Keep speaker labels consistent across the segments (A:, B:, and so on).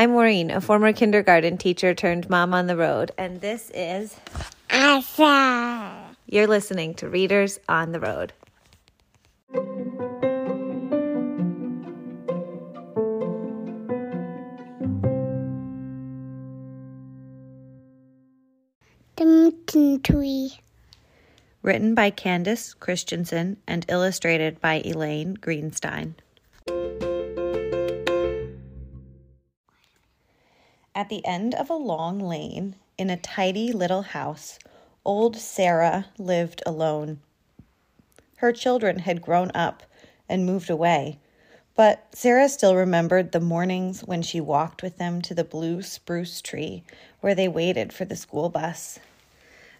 A: I'm Maureen, a former kindergarten teacher turned mom on the road, and this is
B: Asa.
A: You're listening to Readers on the Road.
B: The Mitten Tree.
A: Written by Candace Christiansen and illustrated by Elaine Greenstein. At the end of a long lane, in a tidy little house, old Sarah lived alone. Her children had grown up and moved away, but Sarah still remembered the mornings when she walked with them to the blue spruce tree where they waited for the school bus.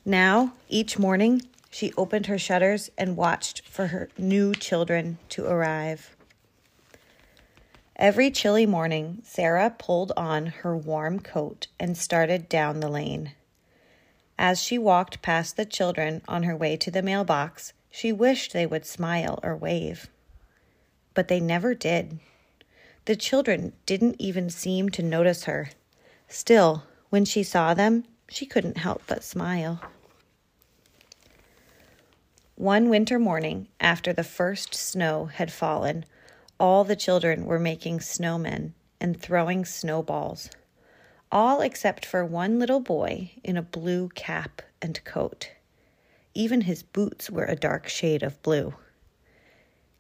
A: Now, each morning, she opened her shutters and watched for her new children to arrive. Every chilly morning, Sarah pulled on her warm coat and started down the lane. As she walked past the children on her way to the mailbox, she wished they would smile or wave. But they never did. The children didn't even seem to notice her. Still, when she saw them, she couldn't help but smile. One winter morning, after the first snow had fallen, all the children were making snowmen and throwing snowballs, all except for one little boy in a blue cap and coat. Even his boots were a dark shade of blue.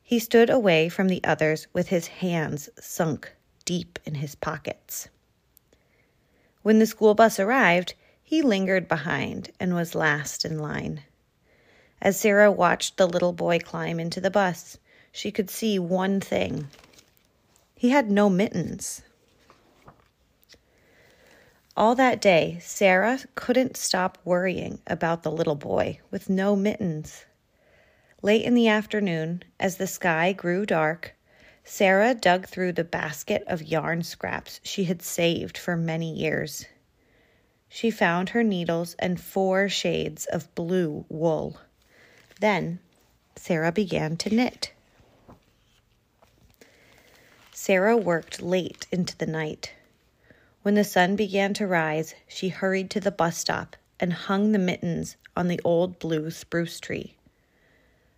A: He stood away from the others with his hands sunk deep in his pockets. When the school bus arrived, he lingered behind and was last in line. As Sarah watched the little boy climb into the bus, she could see one thing he had no mittens. All that day, Sarah couldn't stop worrying about the little boy with no mittens. Late in the afternoon, as the sky grew dark, Sarah dug through the basket of yarn scraps she had saved for many years. She found her needles and four shades of blue wool. Then Sarah began to knit. Sarah worked late into the night. When the sun began to rise, she hurried to the bus stop and hung the mittens on the old blue spruce tree.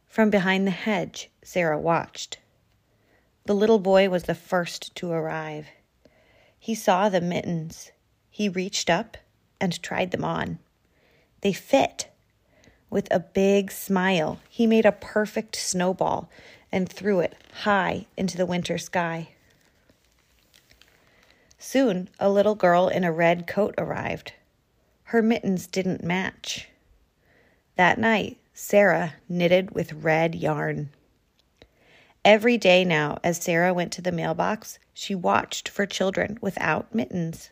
A: From behind the hedge, Sarah watched. The little boy was the first to arrive. He saw the mittens. He reached up and tried them on. They fit. With a big smile, he made a perfect snowball and threw it high into the winter sky. Soon, a little girl in a red coat arrived. Her mittens didn't match. That night, Sarah knitted with red yarn. Every day now, as Sarah went to the mailbox, she watched for children without mittens.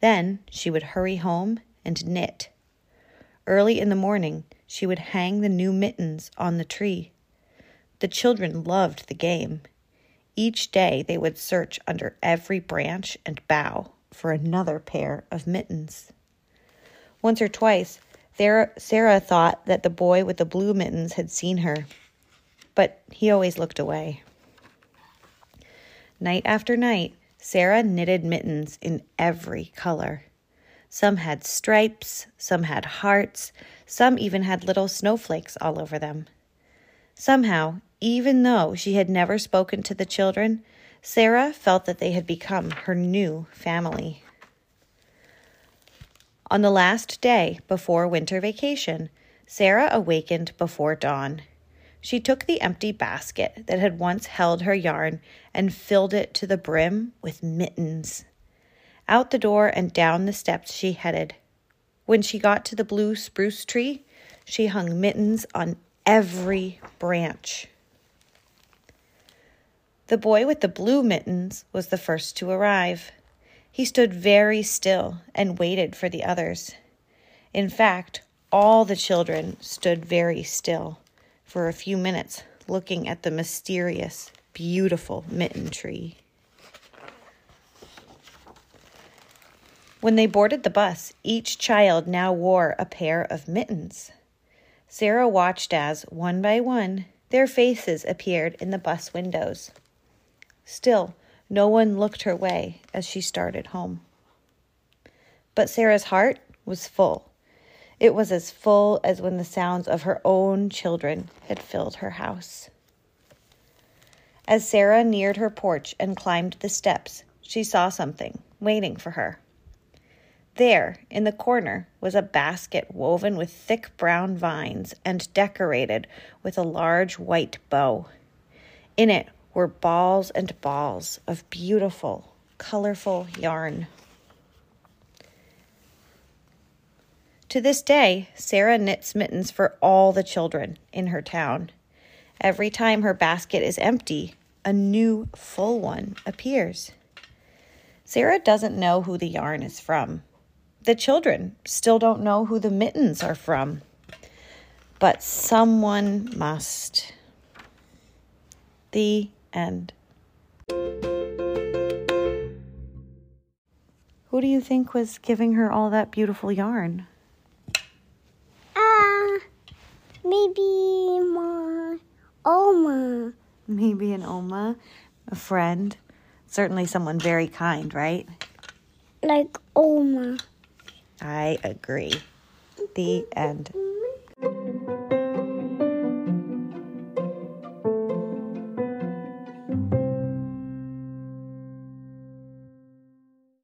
A: Then she would hurry home and knit. Early in the morning, she would hang the new mittens on the tree. The children loved the game. Each day they would search under every branch and bough for another pair of mittens. Once or twice, Sarah thought that the boy with the blue mittens had seen her, but he always looked away. Night after night, Sarah knitted mittens in every color. Some had stripes, some had hearts, some even had little snowflakes all over them. Somehow, even though she had never spoken to the children, Sarah felt that they had become her new family. On the last day before winter vacation, Sarah awakened before dawn. She took the empty basket that had once held her yarn and filled it to the brim with mittens. Out the door and down the steps she headed. When she got to the blue spruce tree, she hung mittens on every branch. The boy with the blue mittens was the first to arrive. He stood very still and waited for the others. In fact, all the children stood very still for a few minutes looking at the mysterious, beautiful mitten tree. When they boarded the bus, each child now wore a pair of mittens. Sarah watched as, one by one, their faces appeared in the bus windows. Still, No one looked her way as she started home. But Sarah's heart was full. It was as full as when the sounds of her own children had filled her house. As Sarah neared her porch and climbed the steps, she saw something waiting for her. There, in the corner, was a basket woven with thick brown vines and decorated with a large white bow. In it were balls and balls of beautiful, colorful yarn. To this day, Sarah knits mittens for all the children in her town. Every time her basket is empty, a new full one appears. Sarah doesn't know who the yarn is from. The children still don't know who the mittens are from. But someone must. The end. Who do you think was giving her all that beautiful yarn?
B: Uh, maybe my Oma.
A: Maybe an Oma, a friend, certainly someone very kind, right?
B: Like Oma.
A: I agree. The end.